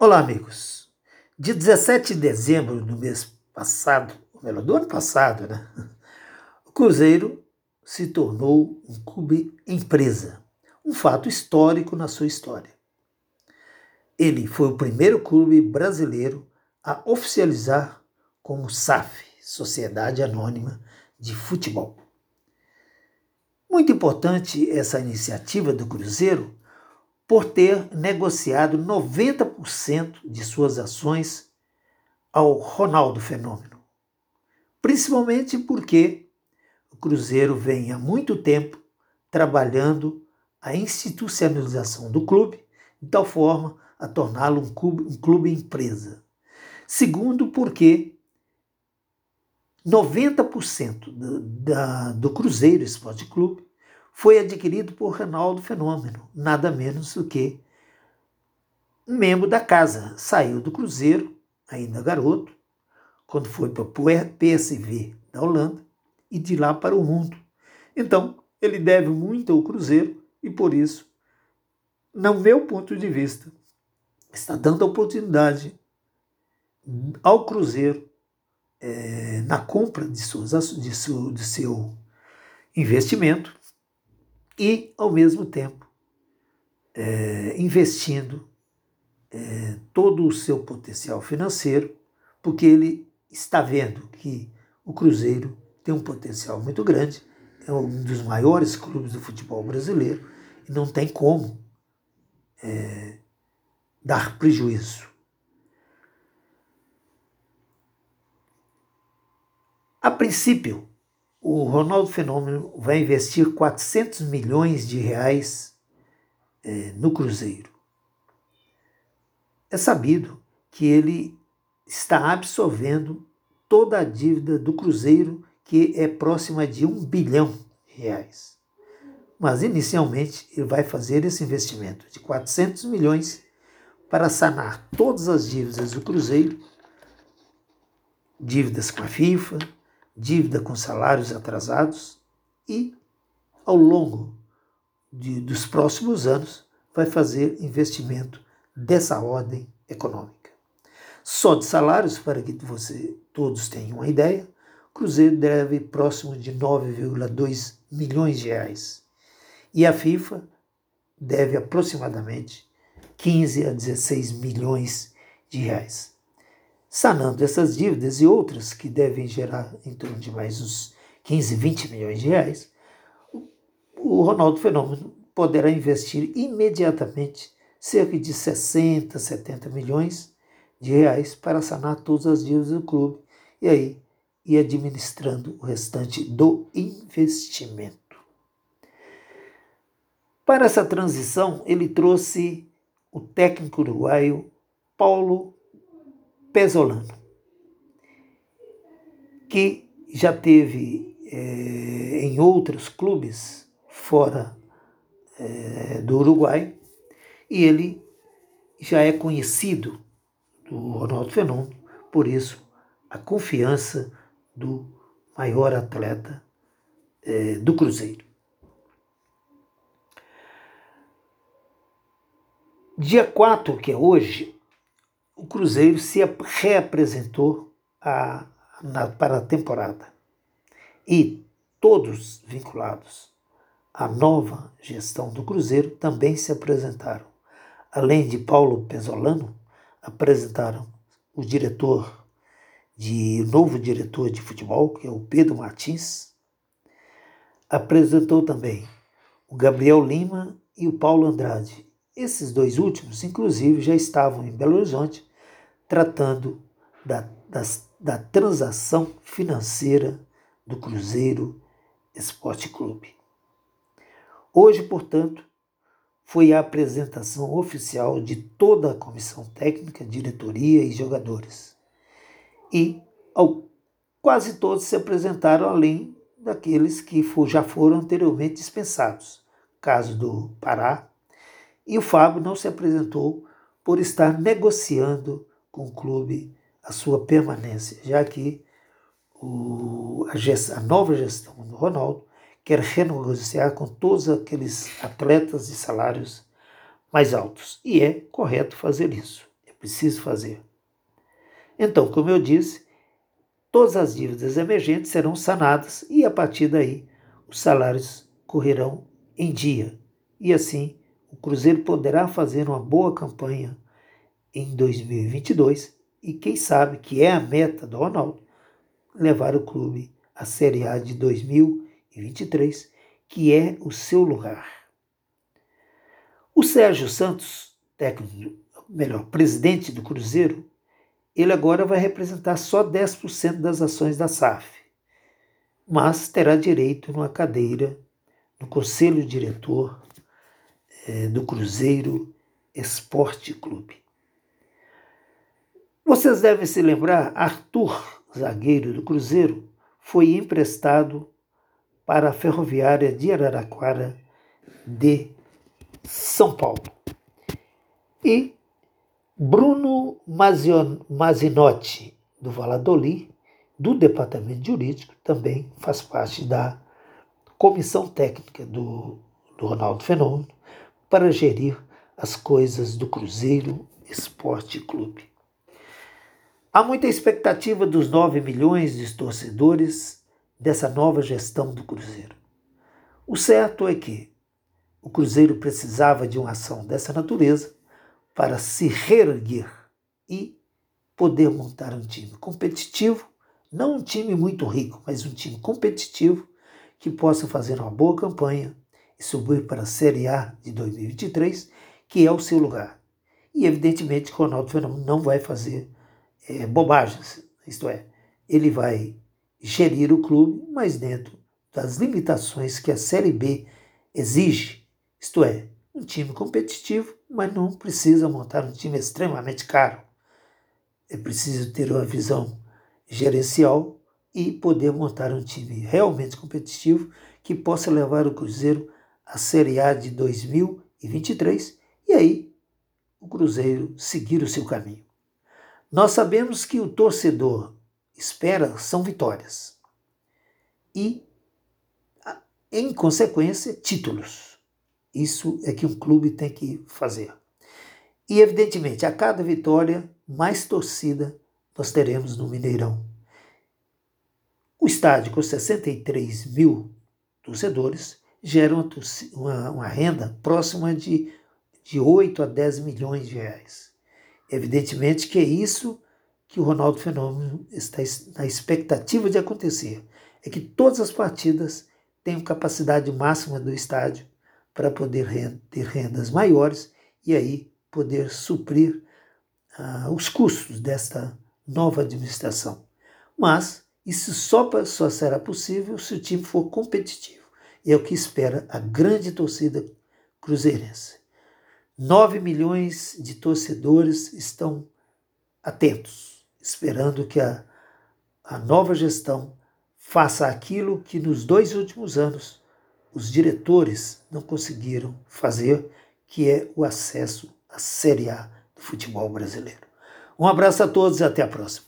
Olá, amigos. Dia 17 de dezembro do mês passado, ou melhor, do ano passado, né? O Cruzeiro se tornou um clube empresa, um fato histórico na sua história. Ele foi o primeiro clube brasileiro a oficializar como SAF, Sociedade Anônima de Futebol. Muito importante essa iniciativa do Cruzeiro por ter negociado 90% de suas ações ao Ronaldo Fenômeno. Principalmente porque o Cruzeiro vem há muito tempo trabalhando a institucionalização do clube, de tal forma a torná-lo um clube, um clube empresa. Segundo, porque 90% do, da, do Cruzeiro Esporte Clube foi adquirido por Reinaldo Fenômeno, nada menos do que um membro da casa. Saiu do Cruzeiro, ainda garoto, quando foi para o PSV da Holanda e de lá para o mundo. Então, ele deve muito ao Cruzeiro e por isso, no meu ponto de vista, está dando oportunidade ao Cruzeiro é, na compra de, suas, de, seu, de seu investimento e, ao mesmo tempo, é, investindo é, todo o seu potencial financeiro, porque ele está vendo que o Cruzeiro tem um potencial muito grande, é um dos maiores clubes do futebol brasileiro e não tem como é, dar prejuízo. A princípio, o Ronaldo Fenômeno vai investir 400 milhões de reais é, no Cruzeiro. É sabido que ele está absorvendo toda a dívida do Cruzeiro, que é próxima de um bilhão de reais. Mas inicialmente ele vai fazer esse investimento de 400 milhões para sanar todas as dívidas do Cruzeiro, dívidas com a FIFA, dívida com salários atrasados e, ao longo de, dos próximos anos, vai fazer investimento dessa ordem econômica. Só de salários, para que você todos tenham uma ideia, Cruzeiro deve próximo de 9,2 milhões de reais e a FIFA deve aproximadamente 15 a 16 milhões de reais sanando essas dívidas e outras que devem gerar em torno de mais uns 15, 20 milhões de reais, o Ronaldo Fenômeno poderá investir imediatamente cerca de 60, 70 milhões de reais para sanar todas as dívidas do clube e aí ir administrando o restante do investimento. Para essa transição, ele trouxe o técnico uruguaio Paulo Pesolano, que já teve é, em outros clubes fora é, do Uruguai e ele já é conhecido do Ronaldo Fenômeno, por isso a confiança do maior atleta é, do Cruzeiro. Dia 4, que é hoje, o Cruzeiro se reapresentou a, na, para a temporada. E todos vinculados à nova gestão do Cruzeiro também se apresentaram. Além de Paulo Pesolano, apresentaram o diretor de o novo diretor de futebol, que é o Pedro Martins, apresentou também o Gabriel Lima e o Paulo Andrade. Esses dois últimos, inclusive, já estavam em Belo Horizonte tratando da, da transação financeira do Cruzeiro Esporte Clube. Hoje, portanto, foi a apresentação oficial de toda a comissão técnica, diretoria e jogadores. E ao, quase todos se apresentaram além daqueles que for, já foram anteriormente dispensados, caso do Pará, e o Fábio não se apresentou por estar negociando com o clube a sua permanência, já que o, a, gest, a nova gestão do Ronaldo quer renegociar com todos aqueles atletas de salários mais altos. E é correto fazer isso. É preciso fazer. Então, como eu disse, todas as dívidas emergentes serão sanadas e a partir daí os salários correrão em dia. E assim o Cruzeiro poderá fazer uma boa campanha em 2022 e quem sabe que é a meta do Ronaldo levar o clube à Série A de 2023, que é o seu lugar. O Sérgio Santos, técnico, melhor, presidente do Cruzeiro, ele agora vai representar só 10% das ações da SAF, mas terá direito numa cadeira no conselho diretor é, do Cruzeiro Esporte Clube. Vocês devem se lembrar, Arthur, zagueiro do Cruzeiro, foi emprestado para a Ferroviária de Araraquara de São Paulo. E Bruno Mazinotti, do Valladolid, do Departamento Jurídico, também faz parte da comissão técnica do, do Ronaldo Fenômeno para gerir as coisas do Cruzeiro Esporte Clube. Há muita expectativa dos 9 milhões de torcedores dessa nova gestão do Cruzeiro. O certo é que o Cruzeiro precisava de uma ação dessa natureza para se reerguer e poder montar um time competitivo, não um time muito rico, mas um time competitivo que possa fazer uma boa campanha e subir para a Série A de 2023, que é o seu lugar. E evidentemente que o Ronaldo Fenômeno não vai fazer é, bobagens, isto é, ele vai gerir o clube, mas dentro das limitações que a Série B exige, isto é, um time competitivo, mas não precisa montar um time extremamente caro. É preciso ter uma visão gerencial e poder montar um time realmente competitivo que possa levar o Cruzeiro à Série A de 2023 e aí o Cruzeiro seguir o seu caminho. Nós sabemos que o torcedor espera são vitórias e, em consequência, títulos. Isso é que um clube tem que fazer. E, evidentemente, a cada vitória, mais torcida nós teremos no Mineirão. O estádio, com 63 mil torcedores, gera uma, uma renda próxima de, de 8 a 10 milhões de reais. Evidentemente que é isso que o Ronaldo Fenômeno está na expectativa de acontecer. É que todas as partidas tenham capacidade máxima do estádio para poder ter rendas maiores e aí poder suprir ah, os custos desta nova administração. Mas isso só, só será possível se o time for competitivo. E é o que espera a grande torcida cruzeirense. 9 milhões de torcedores estão atentos, esperando que a, a nova gestão faça aquilo que nos dois últimos anos os diretores não conseguiram fazer, que é o acesso à Série A do futebol brasileiro. Um abraço a todos e até a próxima.